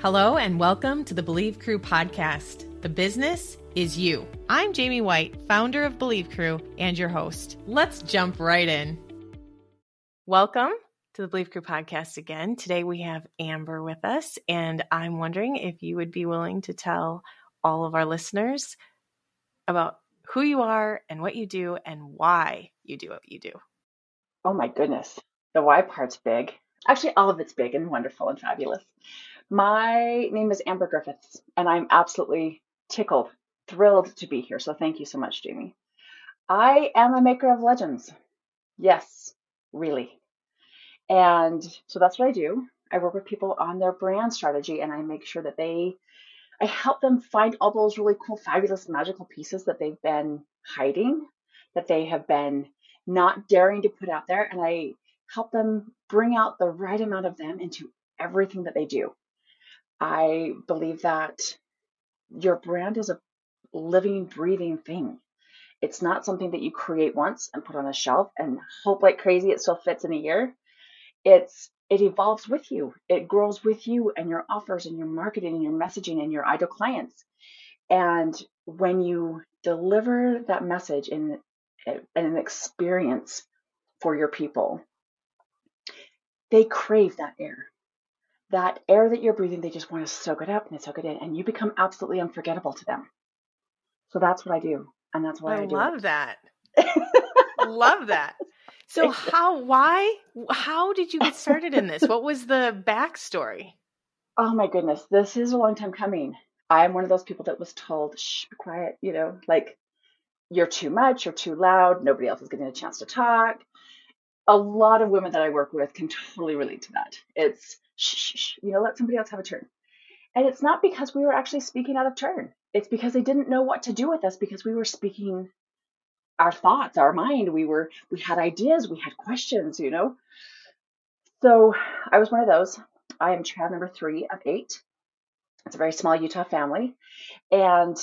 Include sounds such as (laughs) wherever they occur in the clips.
Hello, and welcome to the Believe Crew podcast. The business is you. I'm Jaime White, founder of Believe Crew and your host. Let's jump right in. Welcome to the Believe Crew podcast again. Today we have Amber with us, and I'm wondering if you would be willing to tell all of our listeners about who you are and what you do and why you do what you do. Oh my goodness. The why part's big. Actually, all of it's big and wonderful and fabulous. My name is Amber Griffiths, and I'm absolutely tickled, thrilled to be here. So thank you so much, Jaime. I am a maker of legends. Yes, really. And so that's what I do. I work with people on their brand strategy and I make sure that they, I help them find all those really cool, fabulous, magical pieces that they've been hiding, that they have been not daring to put out there. And I help them bring out the right amount of them into everything that they do. I believe that your brand is a living, breathing thing. It's not something that you create once and put on a shelf and hope like crazy it still fits in a year. It's it evolves with you. It grows with you and your offers and your marketing and your messaging and your ideal clients. And when you deliver that message in, eh, in an experience for your people, they crave that air that air that you're breathing, they just want to soak it up and soak it in, and you become absolutely unforgettable to them. So that's what I do, and that's why I, I do love that. (laughs) love that. So how why how did you get started in this? What was the backstory? Oh my goodness, this is a long time coming. I am one of those people that was told, "Shh, be quiet," you know, like you're too much, you're too loud, nobody else is getting a chance to talk. A lot of women that I work with can (laughs) totally relate to that. It's shh, shh, shh, you know, let somebody else have a turn. And it's not because we were actually speaking out of turn. It's because they didn't know what to do with us because we were speaking our thoughts, our mind. We were, we had ideas, we had questions, you know. So I was one of those. I am child number three of eight. It's a very small Utah family. And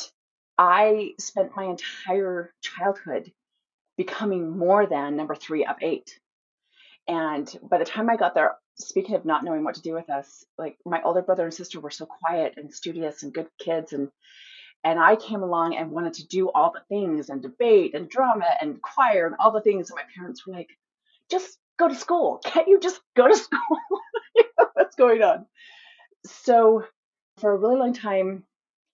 I spent my entire childhood becoming more than number three of eight. And by the time I got there, speaking of not knowing what to do with us, like my older brother and sister were so quiet and studious and good kids and and I came along and wanted to do all the things and debate and drama and choir and all the things and my parents were like, just go to school. Can't you just go to (laughs) school? What's going on? So for a really long time,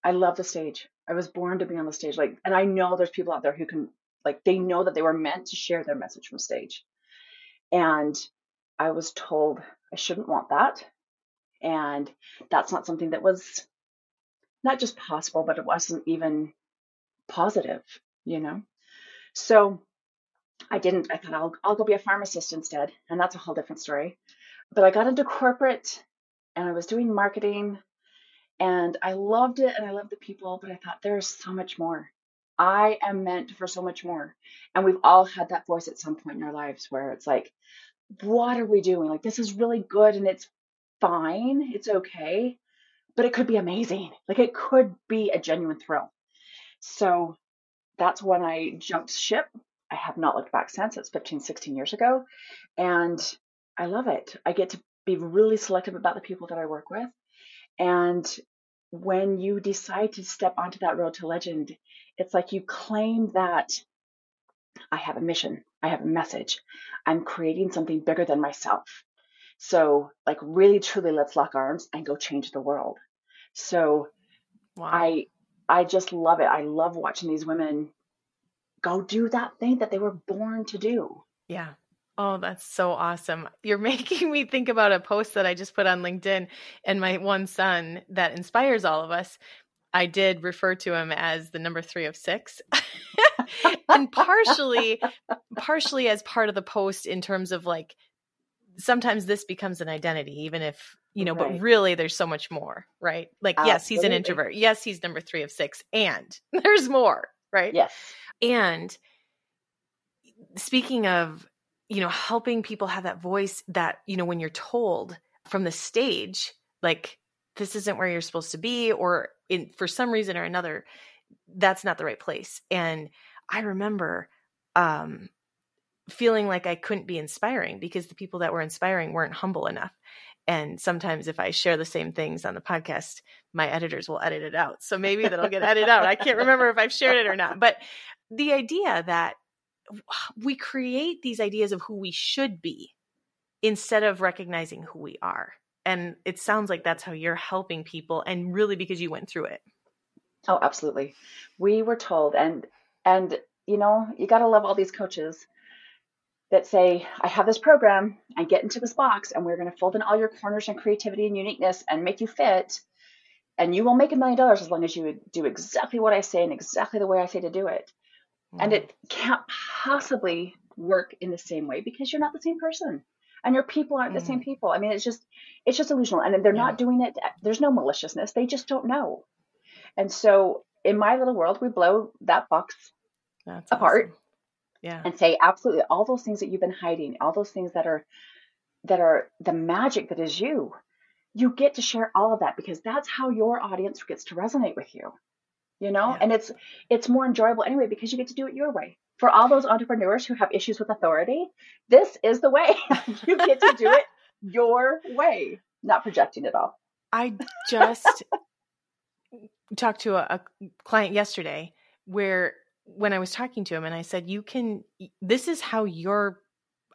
I love the stage. I was born to be on the stage. Like, and I know there's people out there who can like they know that they were meant to share their message from stage. And I was told I shouldn't want that. And that's not something that was not just possible, but it wasn't even positive, you know? So I didn't. I thought I'll, I'll go be a pharmacist instead. And that's a whole different story. But I got into corporate and I was doing marketing and I loved it and I loved the people, but I thought there's so much more. I am meant for so much more. And we've all had that voice at some point in our lives where it's like, what are we doing? Like, this is really good and it's fine, it's okay, but it could be amazing. Like, it could be a genuine thrill. So that's when I jumped ship. I have not looked back since. It's 15, 16 years ago. And I love it. I get to be really selective about the people that I work with. And when you decide to step onto that road to legend, it's like you claim that I have a mission, I have a message, I'm creating something bigger than myself. So, like, really, truly, let's lock arms and go change the world. So, wow. I I just love it. I love watching these women go do that thing that they were born to do. Yeah. Oh, that's so awesome. You're (laughs) making me think about a post that I just put on LinkedIn and my one son that inspires all of us. I did refer to him as the number three of six. (laughs) and (laughs) partially partially as part of the post in terms of like sometimes this becomes an identity even if you know right. but really there's so much more right like Absolutely. yes he's an introvert yes he's number three of six and (laughs) there's more right yes and speaking of you know helping people have that voice that you know when you're told from the stage like this isn't where you're supposed to be or in for some reason or another that's not the right place and I remember um, feeling like I couldn't be inspiring because the people that were inspiring weren't humble enough. And sometimes if I share the same things on the podcast, my editors will edit it out. So maybe that'll get edited out. I can't remember if I've shared it or not. But the idea that we create these ideas of who we should be instead of recognizing who we are. And it sounds like that's how you're helping people and really because you went through it. Oh, absolutely. We were told and and you know, you got to love all these coaches that say, I have this program, I get into this box, and we're going to fold in all your corners and creativity and uniqueness and make you fit. And you will make a million dollars as long as you do exactly what I say and exactly the way I say to do it. Mm. And it can't possibly work in the same way because you're not the same person and your people aren't mm. the same mm. people. I mean, it's just, it's just illusional. And they're yeah. not doing it. There's no maliciousness. They just don't know. And so in my little world, we blow that box That's apart. Awesome yeah and say absolutely all those things that you've been hiding all those things that are that are the magic that is you you get to share all of that because that's how your audience gets to resonate with you you know yeah. and it's it's more enjoyable anyway because you get to do it your way for all those entrepreneurs who have issues with authority this is the way (laughs) you get to do it your way not projecting it all i just (laughs) talked to a, a client yesterday where when I was talking to him and I said, You can, this is how you're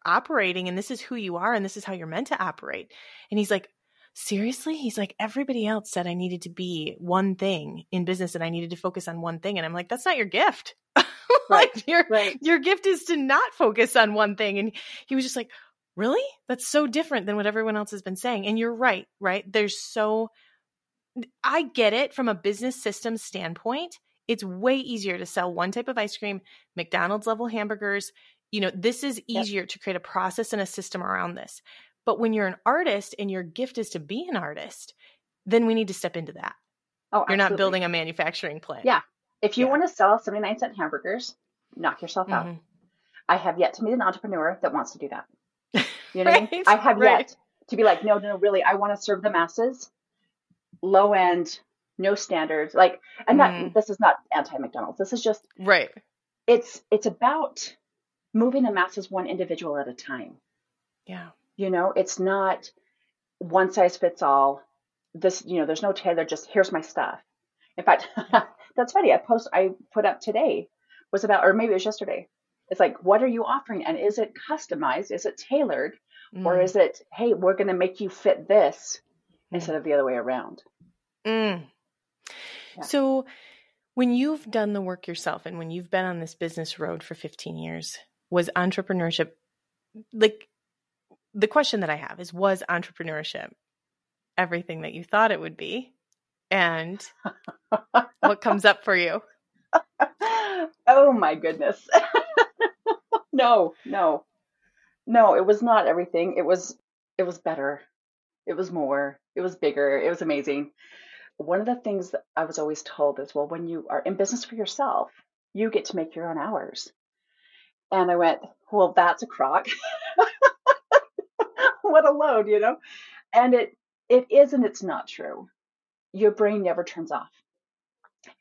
operating and this is who you are and this is how you're meant to operate. And he's like, Seriously? He's like, Everybody else said I needed to be one thing in business and I needed to focus on one thing. And I'm like, That's not your gift. (laughs) like right, your right. your gift is to not focus on one thing. And he was just like, Really? That's so different than what everyone else has been saying. And you're right, right? There's so I get it from a business system standpoint it's way easier to sell one type of ice cream, McDonald's level hamburgers. You know, this is easier yep. to create a process and a system around this. But when you're an artist and your gift is to be an artist, then we need to step into that. Oh, you're not building a manufacturing plant. Yeah. If you yeah. want to sell 79 cent hamburgers, knock yourself out. Mm-hmm. I have yet to meet an entrepreneur that wants to do that. (laughs) You know right? I, mean? I have right. yet to be like, no, no, really, I want to serve the masses, low end, no standards like and that mm. this is not anti mcdonald's this is just right it's it's about moving the masses one individual at a time yeah you know it's not one size fits all. This you know there's no tailor just here's my stuff. In fact (laughs) that's funny. A post i put up today was about or maybe it was yesterday. It's like what are you offering? And is it customized? Is it tailored? Mm. or is it hey we're going to make you fit this mm. instead of the other way around? Mm. So, when you've done the work yourself and when you've been on this business road for 15 years, was entrepreneurship like the question that I have is was entrepreneurship everything that you thought it would be? And (laughs) what comes up for you? Oh my goodness. (laughs) no, no. No, it was not everything. It was it was better. It was more. It was bigger. It was amazing one of the things that I was always told is, well, when you are in business for yourself, you get to make your own hours. And I went, well, that's a crock. (laughs) (laughs) what a load, you know? And it it is and it's not true. Your brain never turns off.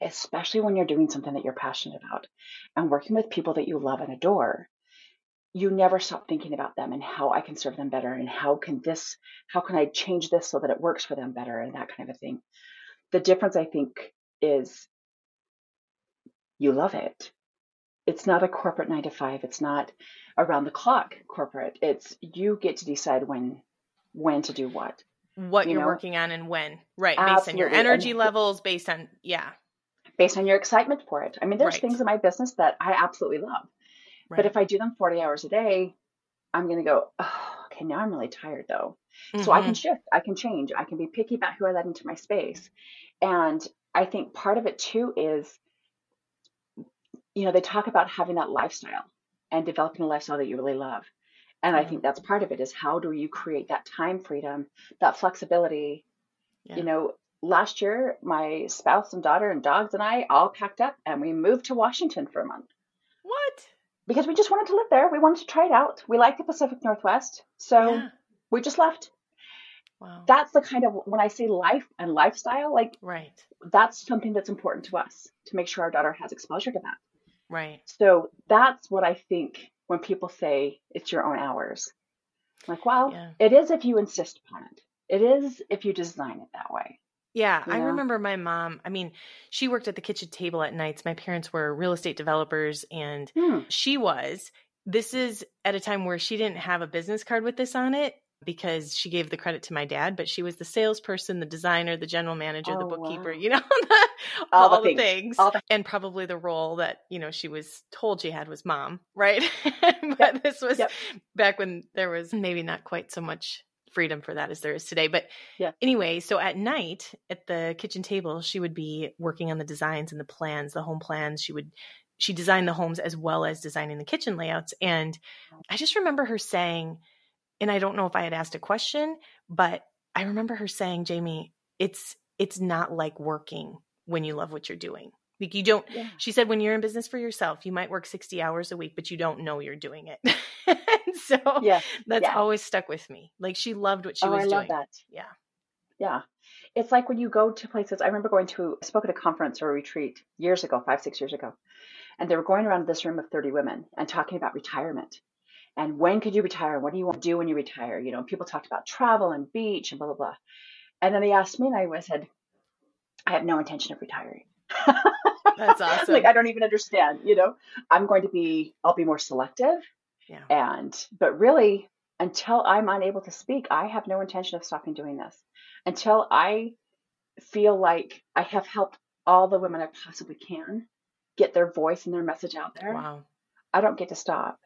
Especially when you're doing something that you're passionate about and working with people that you love and adore. You never stop thinking about them and how I can serve them better and how can this how can I change this so that it works for them better and that kind of a thing the difference, I think, is you love it. It's not a corporate nine to five. It's not around the clock corporate. It's you get to decide when when to do what. What you are working on and when. Right. Absolutely. Based on your energy and, levels, based on yeah. Based on your excitement for it. I mean, there's right. things in my business that I absolutely love. Right. But if I do them 40 hours a day, I'm going to go, oh, okay, now I'm really tired though. Mm-hmm. So I can mm-hmm. shift, I can change, I can be picky about who I let into my space. And I think part of it too is, you know, they talk about having that lifestyle and developing a lifestyle that you really love. And I think that's part of it is how do you create that time freedom, that flexibility? Yeah. You know, last year, my spouse and daughter and dogs and I all packed up and we moved to Washington for a month. What? Because we just wanted to live there. We wanted to try it out. We like the Pacific Northwest. So yeah. we just left. Wow. That's the kind of when I say life and lifestyle, like right. That's something that's important to us to make sure our daughter has exposure to that. Right. So that's what I think when people say it's your own hours. Like, well, yeah. it is if you insist upon it. It is if you design it that way. Yeah, I remember my mom. I mean, she worked at the kitchen table at nights. My parents were real estate developers, and Hmm. she was. This is at a time where she didn't have a business card with this on it because she gave the credit to my dad, but she was the salesperson, the designer, the general manager, the Oh, bookkeeper, wow. you know, All (laughs) all, the the things. things. All the- and probably the role that, you know, she was told she had was mom, right? (laughs) but this was Yep. back when there was maybe not quite so much freedom for that as there is today. But Yeah. anyway, so at night at the kitchen table, she would be working on the designs and the plans, the home plans. She would she designed the homes as well as designing the kitchen layouts. And I just remember her saying, and I don't know if I had asked a question, but I remember her saying, Jaime, it's it's not like working when you love what you're doing. Like you don't Yeah. she said when you're in business for yourself, you might work 60 hours a week, but you don't know you're doing it. (laughs) And so yeah. that's yeah. always stuck with me. Like she loved what she oh, was I doing. love that. Yeah. Yeah. It's like when you go to places. I remember going to, I spoke at a conference or a retreat years ago, five, six years ago. And they were going around this room of 30 women and talking about retirement. And when could you retire? What do you want to do when you retire? You know, people talked about travel and beach and blah, blah, blah. And then they asked me, and I said, I have no intention of retiring. (laughs) That's awesome. like, I don't even understand, you know, I'm going to be, I'll be more selective. Yeah. And, but really, until I'm unable to speak, I have no intention of stopping doing this. Until I feel like I have helped all the women I possibly can get their voice and their message out there, Wow. I don't get to stop.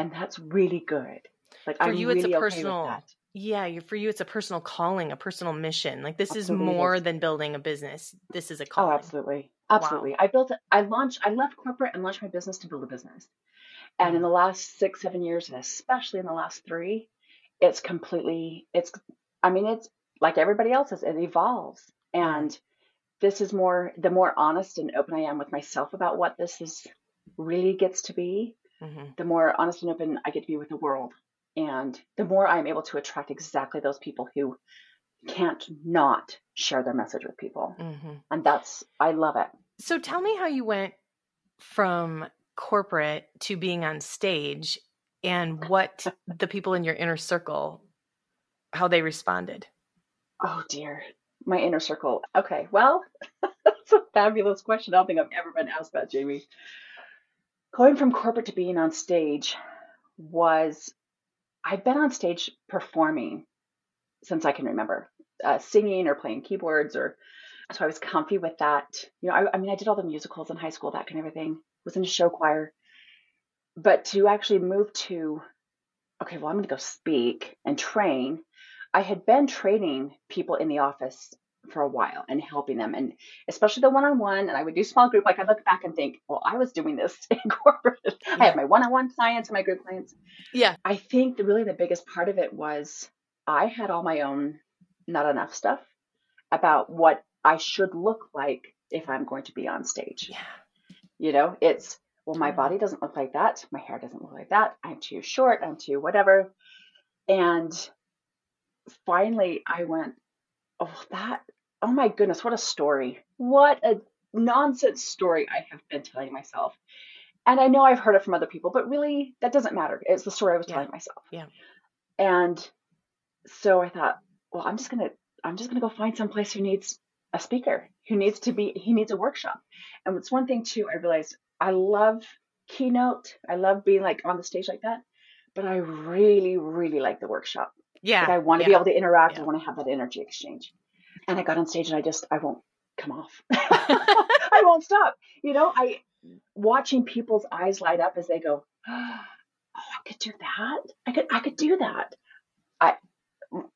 And that's really good. Like, For I'm you, it's a really okay personal- that. Yeah, for you it's a personal calling, a personal mission. Like this is Absolutely it more than building a business. This is a Oh, calling. absolutely. Absolutely. I built, I launched, I left corporate and launched my business to build a business. And in mm-hmm. the last six, seven years, and especially in the last three, it's completely, it's, I mean, it's like everybody else's, it evolves. And this is more, the more honest and open I am with myself about what this is really gets to be, Mhm. the more honest and open I get to be with the world. And the more I'm able to attract exactly those people who can't not share their message with people. Mhm. And that's, I love it. So tell me how you went from corporate to being on stage and what (laughs) the people in your inner circle how they responded. Oh dear, my inner circle. Okay, well, (laughs) that's a fabulous question. I don't think I've ever been asked that, Jaime. Going from corporate to being on stage was, I've been on stage performing since I can remember, uh, singing or playing keyboards, or so I was comfy with that. You know, I, I mean, I did all the musicals in high school, that kind of everything. Was in a show choir, but to actually move to, okay, well, I'm going to go speak and train. I had been training people in the office for a while and helping them, and especially the one-on-one. And I would do small group. Like I look back and think, well, I was doing this (laughs) in corporate. I Yeah. had my one-on-one clients and my group clients. Yeah. I think the, really the biggest part of it was I had all my own not enough stuff about what I should look like if I'm going to be on stage. Yeah. You know, it's well, my Mhm. body doesn't look like that. My hair doesn't look like that. I'm too short. I'm too whatever. And finally, I went, oh, that, oh my goodness, what a story. What a nonsense story I have been telling myself. And I know I've heard it from other people, but really, that doesn't matter. It's the story I was Yeah. telling myself. Yeah. And so I thought, well, I'm just gonna, I'm just gonna go find someplace who needs a speaker, who needs to be, he needs a workshop. And it's one thing too. I realized I love keynote. I love being like on the stage like that, but I really, really like the workshop. Yeah. Like I want to yeah. be able to interact. Yeah. I want to have that energy exchange. And I got on stage and I just, I won't come off. (laughs) (laughs) I won't stop. You know, I watching people's eyes light up as they go, (gasps) oh, I could do that. I could, I could do that. I,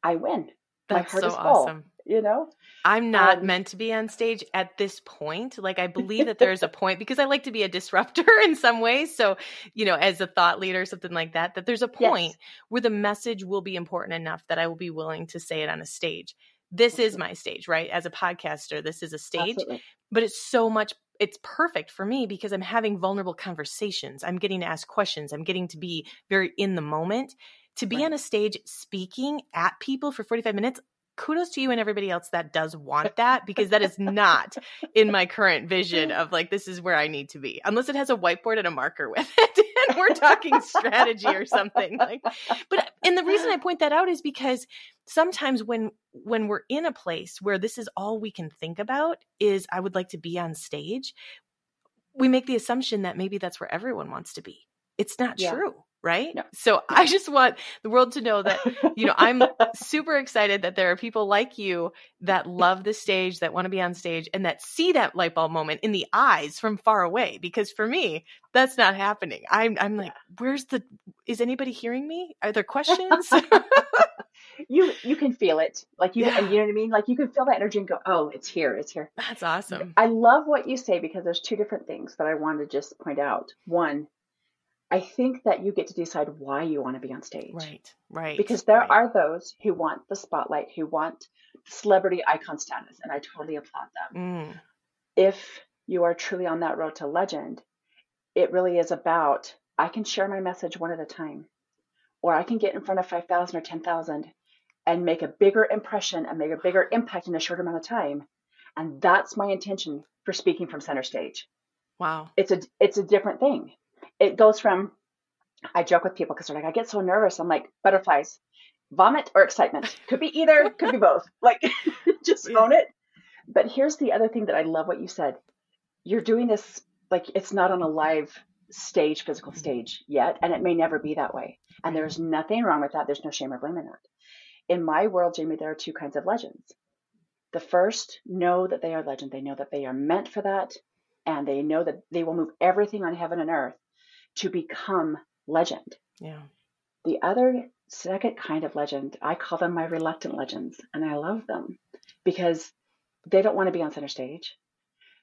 I win. My That's heart so is full. awesome. You know, I'm not Um, meant to be on stage at this point. Like I believe that (laughs) there's a point because I like to be a disruptor in some ways. So, you know, as a thought leader or something like that, that there's a Yes. point where the message will be important enough that I will be willing to say it on a stage. This is my stage, right? As a podcaster, this is a stage, absolutely. but it's so much it's perfect for me because I'm having vulnerable conversations. I'm getting to ask questions. I'm getting to be very in the moment. To be Right. on a stage speaking at people for 45 minutes, kudos to you and everybody else that does want (laughs) that because that is not in my current vision of like this is where I need to be unless it has a whiteboard and a marker with (laughs) it and we're talking strategy or something like but and the reason I point that out is because sometimes when when we're in a place where this is all we can think about is I would like to be on stage we make the assumption that maybe that's where everyone wants to be it's not yeah. true right? No. So (laughs) I just want the world to know that, you know, I'm (laughs) super excited that there are people like you that love the stage, that want to be on stage, and that see that light bulb moment in the eyes from far away. Because for me, that's not happening. I'm I'm like, where's the is anybody hearing me? Are there questions? (laughs) you you can feel it. Like you yeah. you know what I mean? Like you can feel that energy and go, Oh, it's here, it's here. That's awesome. I love what you say because there's two different things that I want to just point out. One, I think that you get to decide why you want to be on stage. Right, right. Because there right. are those who want the spotlight, who want celebrity icon status, and I totally applaud them. Mm. If you are truly on that road to legend, it really is about I can share my message one at a time, or I can get in front of 5,000 or 10,000 and make a bigger impression and make a bigger impact in a short amount of time. And that's my intention for speaking from center stage. Wow. It's a it's a different thing it goes from I joke with people because they're like, I get so nervous. I'm like, butterflies, vomit or excitement. Could be either, (laughs) could be both. Like, (laughs) just own it. But here's the other thing that I love what you said. You're doing this like it's not on a live stage, physical mm-hmm. stage yet, and it may never be that way. And there's nothing wrong with that. There's no shame or blame in that. In my world, Jaime, there are two kinds of legends. The first know that they are legend. They know that they are meant for that, and they know that they will move everything on heaven and earth to become legend. Yeah. The other second kind of legend, I call them my reluctant legends, and I love them because they don't want to be on center stage,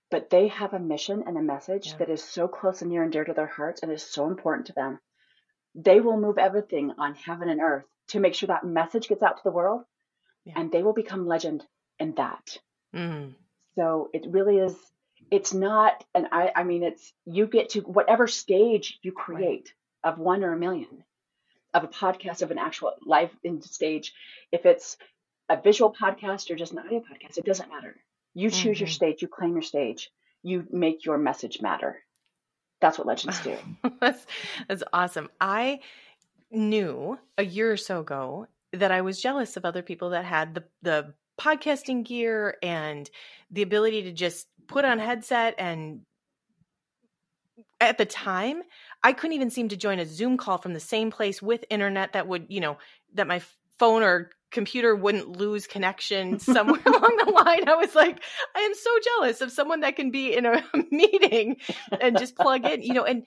but they have a mission and a message yeah. that is so close and near and dear to their hearts and is so important to them. They will move everything on heaven and earth to make sure that message gets out to the world, yeah. and they will become legend in that. Mm. So it really is it's not and i i mean it's you get to whatever stage you create right. of one or a million of a podcast of an actual live in stage. If it's a visual podcast or just an audio podcast it doesn't matter. You choose mm-hmm. your stage you claim your stage you make your message matter. That's what legends do. (laughs) That's that's awesome. I knew a year or so ago that i was jealous of other people that had the the podcasting gear and the ability to just put on headset and at the time i couldn't even seem to join a zoom call from the same place with internet that would you know that my phone or computer wouldn't lose connection (laughs) somewhere along the line. I was like i am so jealous of someone that can be in a (laughs) meeting and just plug in you know and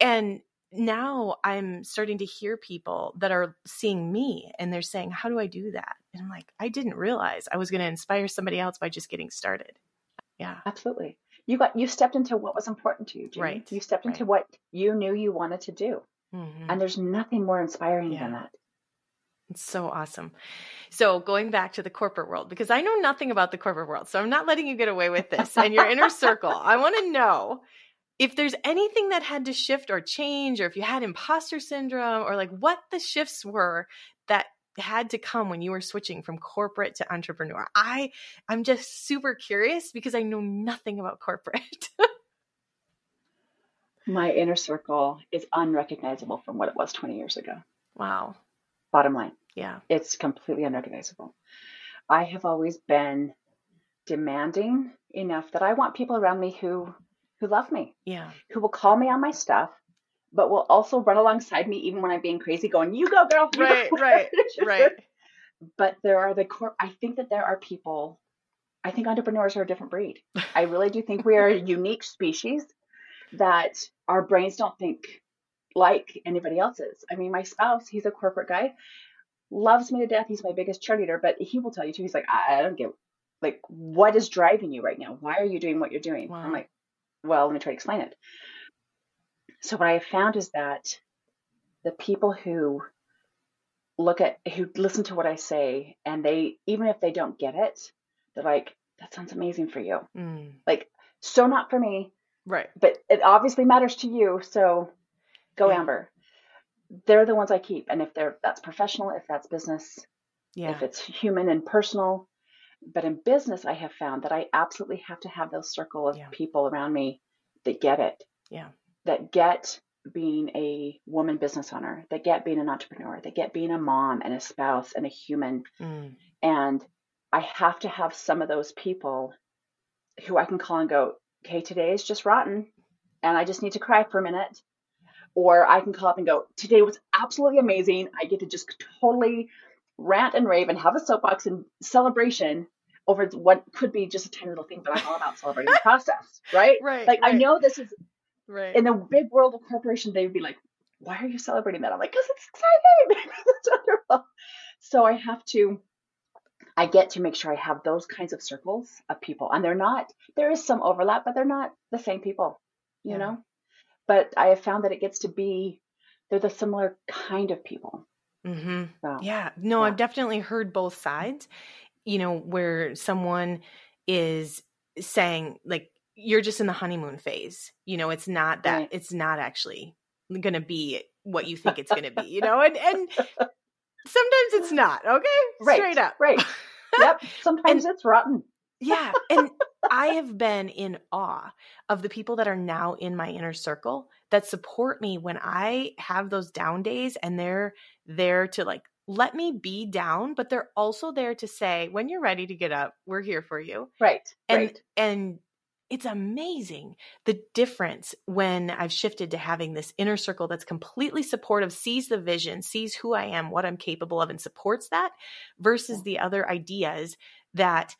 and now i'm starting to hear people that are seeing me and they're saying how do i do that and i'm like i didn't realize i was going to inspire somebody else by just getting started yeah. Absolutely. You got you stepped into what was important to you. Right. You stepped into right. what you knew you wanted to do. Mm-hmm. And there's nothing more inspiring yeah. than that. It's so awesome. So going back to the corporate world, because I know nothing about the corporate world, so I'm not letting you get away with this and your inner circle. I want to know if there's anything that had to shift or change, or if you had imposter syndrome, or like what the shifts were that had to come when you were switching from corporate to entrepreneur? I I'm just super curious because I know nothing about corporate. (laughs) My inner circle is unrecognizable from what it was 20 years ago. Wow. Bottom line. Yeah. It's completely unrecognizable. I have always been demanding enough that I want people around me who who love me. Yeah. Who will call me on my stuff, but will also run alongside me even when I'm being crazy, going, "You go, girl." You right, go. right, (laughs) right. But there are the core. I think that there are people. I think entrepreneurs are a different breed. (laughs) I really do think we are a unique species that our brains don't think like anybody else's. I mean, my spouse, he's a corporate guy, loves me to death. He's my biggest cheerleader, but he will tell you too. He's like, I, I don't get like what is driving you right now. Why are you doing what you're doing? Wow. I'm like, well, let me try to explain it. So what I have found is that the people who look at who listen to what I say and they even if they don't get it, they're like, that sounds amazing for you. Mm. Like, so not for me. Right. But it obviously matters to you. So go yeah. Amber. They're the ones I keep. And if they're that's professional, if that's business, Yeah. if it's human and personal. But in business, I have found that I absolutely have to have those circle of Yeah. people around me that get it, Yeah. that get being a woman business owner, that get being an entrepreneur, that get being a mom and a spouse and a human. Mm. And I have to have some of those people who I can call and go, okay, today is just rotten and I just need to cry for a minute. Or I can call up and go, today was absolutely amazing. I get to just totally rant and rave and have a soapbox and celebration over what could be just a tiny little thing, but I'm all about celebrating the process, (laughs) right? Right. Like I know this is Right. in the big world of corporation, they'd be like, why are you celebrating that? I'm like, because it's exciting. (laughs) it's wonderful. So I have to, I get to make sure I have those kinds of circles of people. And they're not, there is some overlap, but they're not the same people, you Yeah. know? But I have found that it gets to be, they're the similar kind of people. Mm-hmm. So, Yeah. No, Yeah. I've definitely heard both sides, you know, where someone is saying, like, you're just in the honeymoon phase. You know, it's not that, Right. it's not actually going to be what you think it's going to be, you know, and, and (laughs) sometimes it's not. Okay. Right, Straight up. right. yep. (laughs) Sometimes it's rotten. Yeah. And I have been in awe of the people that are now in my inner circle that support me when I have those down days and they're there to like let me be down, but they're also there to say, when you're ready to get up, we're here for you. Right. And right. and it's amazing the difference when I've shifted to having this inner circle that's completely supportive, sees the vision, sees who I am, what I'm capable of, and supports that versus the other ideas that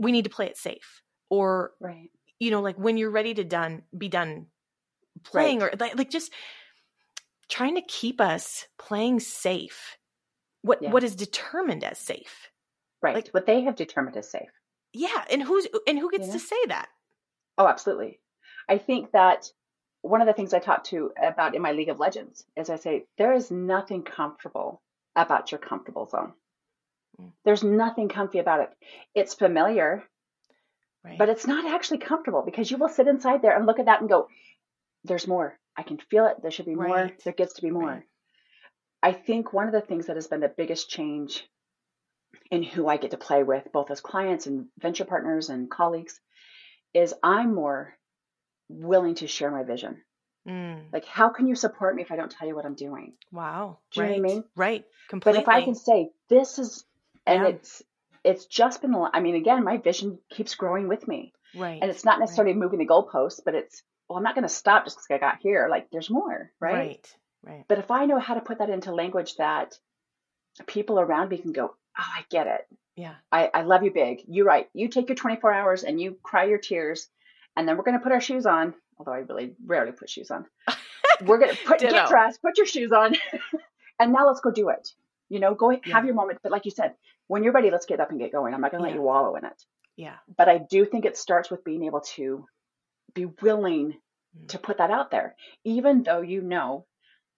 we need to play it safe. Or, Right. you know, like when you're ready to done be done playing Right. or like, like just trying to keep us playing safe. What Yeah. what is determined as safe. Right. Like- what they have determined as safe. Yeah. And who's and who gets You to say that? Oh, absolutely. I think that one of the things I talk to about in my League of Legends is I say there is nothing comfortable about your comfortable zone. Mm. There's nothing comfy about it. It's familiar, Right. but it's not actually comfortable because you will sit inside there and look at that and go, there's more. I can feel it. There should be more. Right. There gets to be more. Right. I think one of the things that has been the biggest change in who I get to play with, both as clients and venture partners and colleagues, is I'm more willing to share my vision. Mm. Like, how can you support me if I don't tell you what I'm doing? Wow. Do you know right. what I mean? Right. But if I can say this is, and Yeah. it's it's just been, I mean, again, my vision keeps growing with me, right. and it's not necessarily moving the goalposts, but it's well, I'm not going to stop just because I got here. Like, there's more, right? Right. Right. But if I know how to put that into language that people around me can go, oh, I get it. Yeah. I, I love you big. You're right. You take your 24 hours and you cry your tears, and then we're going to put our shoes on. Although I really rarely put shoes on. (laughs) We're going to put Ditto. get dressed, put your shoes on, (laughs) and now let's go do it. You know, go have Yeah. your moment. But like you said, when you're ready, let's get up and get going. I'm not going to let you wallow in it. Yeah. But I do think it starts with being able to be willing Mm. to put that out there, even though you know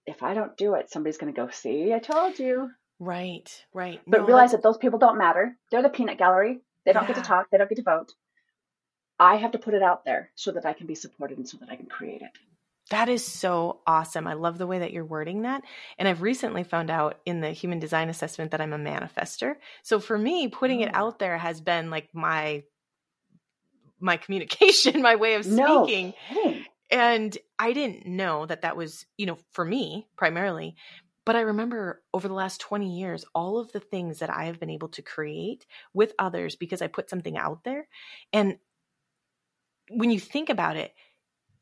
if I don't do it, somebody's going to go, see, I told you. Right. Right. But No, realize that those people don't matter. They're the peanut gallery. They don't get to talk. They don't get to vote. I have to put it out there so that I can be supported and so that I can create it. That is so awesome. I love the way that you're wording that. And I've recently found out in the human design assessment that I'm a manifester. So for me, putting it Oh. out there has been like my my communication, (laughs) my way of speaking. kidding. and I didn't know that that was, you know, for me primarily. But I remember over the last 20 years, all of the things that I have been able to create with others because I put something out there. And when you think about it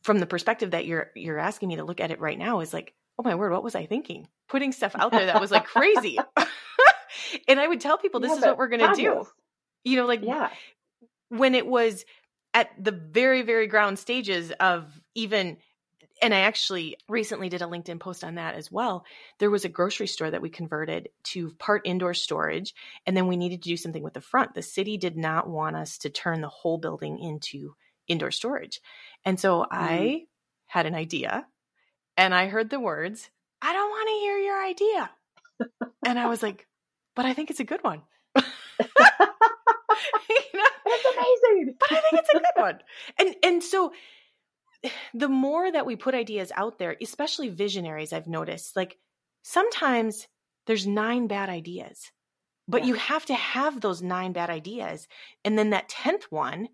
from the perspective that you're you're asking me to look at it right now is like, oh my word, what was I thinking? Putting stuff out there that was like crazy. (laughs) (laughs) and I would tell people this Yeah, is what we're going to do. You know, like Yeah. when it was at the very very ground stages of even and I actually recently did a LinkedIn post on that as well. There was a grocery store that we converted to part indoor storage, and then we needed to do something with the front. The city did not want us to turn the whole building into indoor storage. And so mm-hmm. I had an idea, and I heard the words, I don't want to hear your idea. and I was like, but I think it's a good one. (laughs) You know? (laughs) That's amazing. but I think it's a good one. And and so (sighs) the more that we put ideas out there, especially visionaries, I've noticed, like sometimes there's nine bad ideas, But Yeah. you have to have those nine bad ideas. And then that 10th one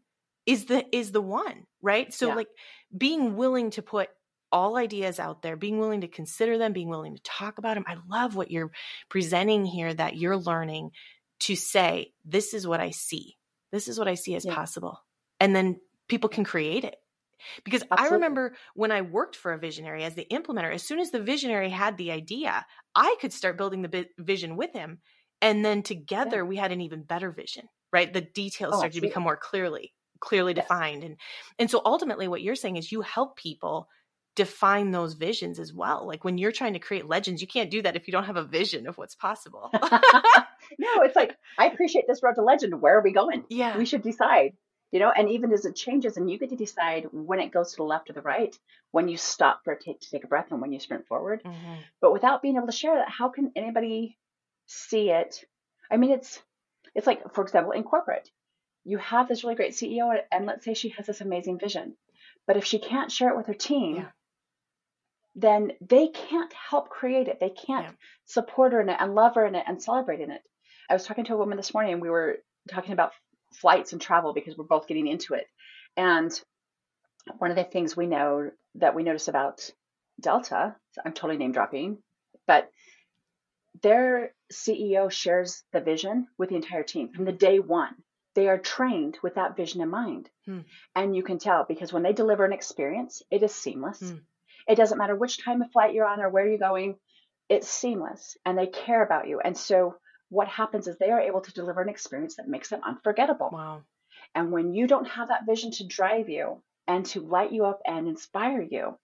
is the is the one, right? So Yeah. like being willing to put all ideas out there, being willing to consider them, being willing to talk about them. I love what you're presenting here that you're learning to say, this is what I see. This is what I see as Yeah. possible. And then people can create it. Because I remember when I worked for a visionary as the implementer, as soon as the visionary had the idea, I could start building the bi- vision with him. And then together we had an even better vision, right? The details Oh, started to become more clearly, clearly Yes. defined. And and so ultimately what you're saying is you help people define those visions as well. Like when you're trying to create legends, you can't do that if you don't have a vision of what's possible. (laughs) no, it's like (laughs) I appreciate this road to legend. Where are we going? yeah. We should decide. You know, and even as it changes, and you get to decide when it goes to the left or the right, when you stop for a take to take a breath, and when you sprint forward. Mhm. But without being able to share that, how can anybody see it? I mean, it's it's like, for example, in corporate, you have this really great CEO, and let's say she has this amazing vision, but if she can't share it with her team, Yeah. then they can't help create it. They can't Yeah. support her in it and love her in it and celebrate in it. I was talking to a woman this morning, and we were talking about flights and travel because we're both getting into it. And one of the things we know that we notice about Delta, I'm totally name dropping, but their CEO shares the vision with the entire team from the day one. They are trained with that vision in mind. Hmm. And you can tell because when they deliver an experience, it is seamless. Hmm. It doesn't matter which time of flight you're on or where you're going, it's seamless and they care about you. And so what happens is they are able to deliver an experience that makes them unforgettable. Wow. And when you don't have that vision to drive you and to light you up and inspire you,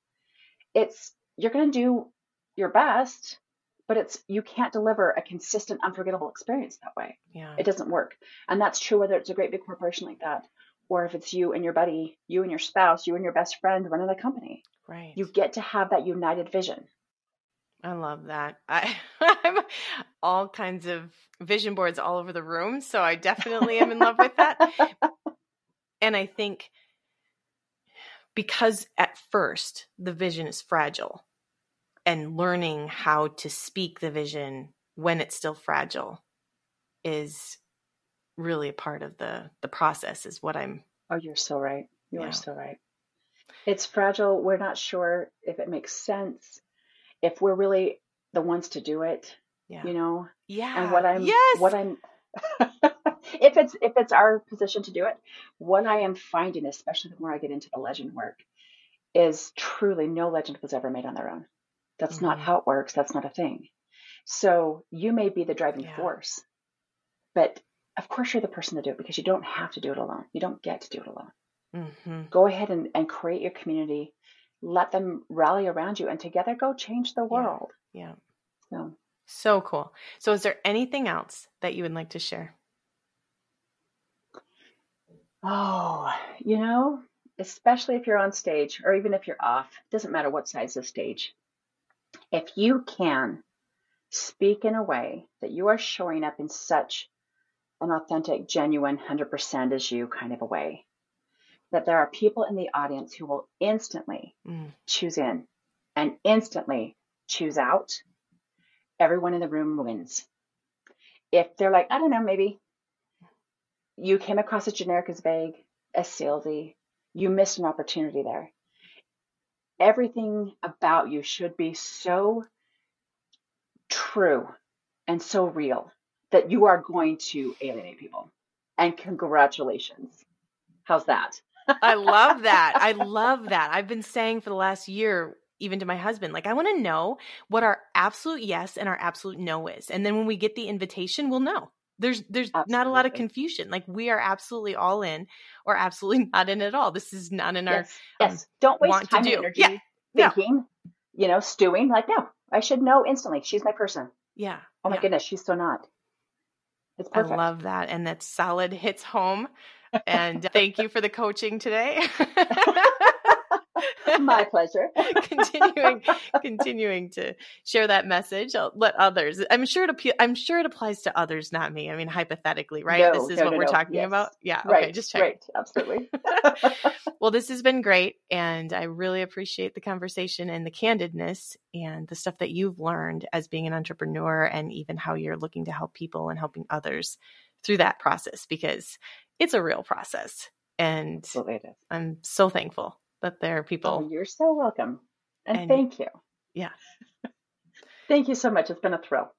it's you're going to do your best, but it's you can't deliver a consistent unforgettable experience that way. Yeah. It doesn't work. And that's true whether it's a great big corporation like that or if it's you and your buddy, you and your spouse, you and your best friend running a company. right. You get to have that united vision. I love that. (laughs) I I'm all kinds of vision boards all over the room, so I definitely am in love with that. (laughs) And I think because at first the vision is fragile and learning how to speak the vision when it's still fragile is really a part of the the process is what I'm Oh, you're so right. You Yeah. are so right. It's fragile. We're not sure if it makes sense, if we're really the ones to do it, yeah. you know. yeah. And what I'm yes. what I'm (laughs) if it's if it's our position to do it, what I am finding, especially the more I get into the legend work, is truly no legend was ever made on their own. That's not Mhm. how it works. That's not a thing. So you may be the driving Yeah. force, but of course you're the person to do it because you don't have to do it alone. You don't get to do it alone. Mhm. Go ahead and, and create your community. Let them rally around you and together go change the world. Yeah. So So cool. So, is there anything else that you would like to share? Oh, you know, especially if you're on stage or even if you're off, doesn't matter what size of stage. If you can speak in a way that you are showing up in such an authentic, genuine, 100% as you kind of a way, that there are people in the audience who will instantly Mm. choose in and instantly choose out, everyone in the room wins. If they're like, I don't know, maybe you came across as generic as vague, as salesy, you missed an opportunity there. Everything about you should be so true and so real that you are going to alienate people. And congratulations. How's that? I love (laughs) that. I love that. I've been saying for the last year, even to my husband, like, I want to know what our absolute yes and our absolute no is. And then when we get the invitation, we'll know. There's there's not a lot of confusion. Like we are absolutely all in or absolutely (laughs) not in at all. This is not in our Yes. Um, yes. Don't waste want to time and energy Yeah. Yeah. thinking, you know, stewing. Like, no, I should know instantly. She's my person. yeah. Oh my yeah. goodness, she's so not. It's perfect. I love that. And that solid hits home. (laughs) And thank you for the coaching today. (laughs) My pleasure. (laughs) continuing continuing to share that message. I'll let others. I'm sure it I'm sure it applies to others, not me. I mean, hypothetically, right? No, this is no, what no, we're talking Yes. about. Yeah. right. Okay. Just check. Right. Absolutely. (laughs) (laughs) Well, this has been great, and I really appreciate the conversation and the candidness and the stuff that you've learned as being an entrepreneur, and even how you're looking to help people and helping others through that process because it's a real process, and. I'm so thankful that there are Oh, people. you're so welcome. And, And- thank you. Yeah. (laughs) Thank you so much. It's been a thrill.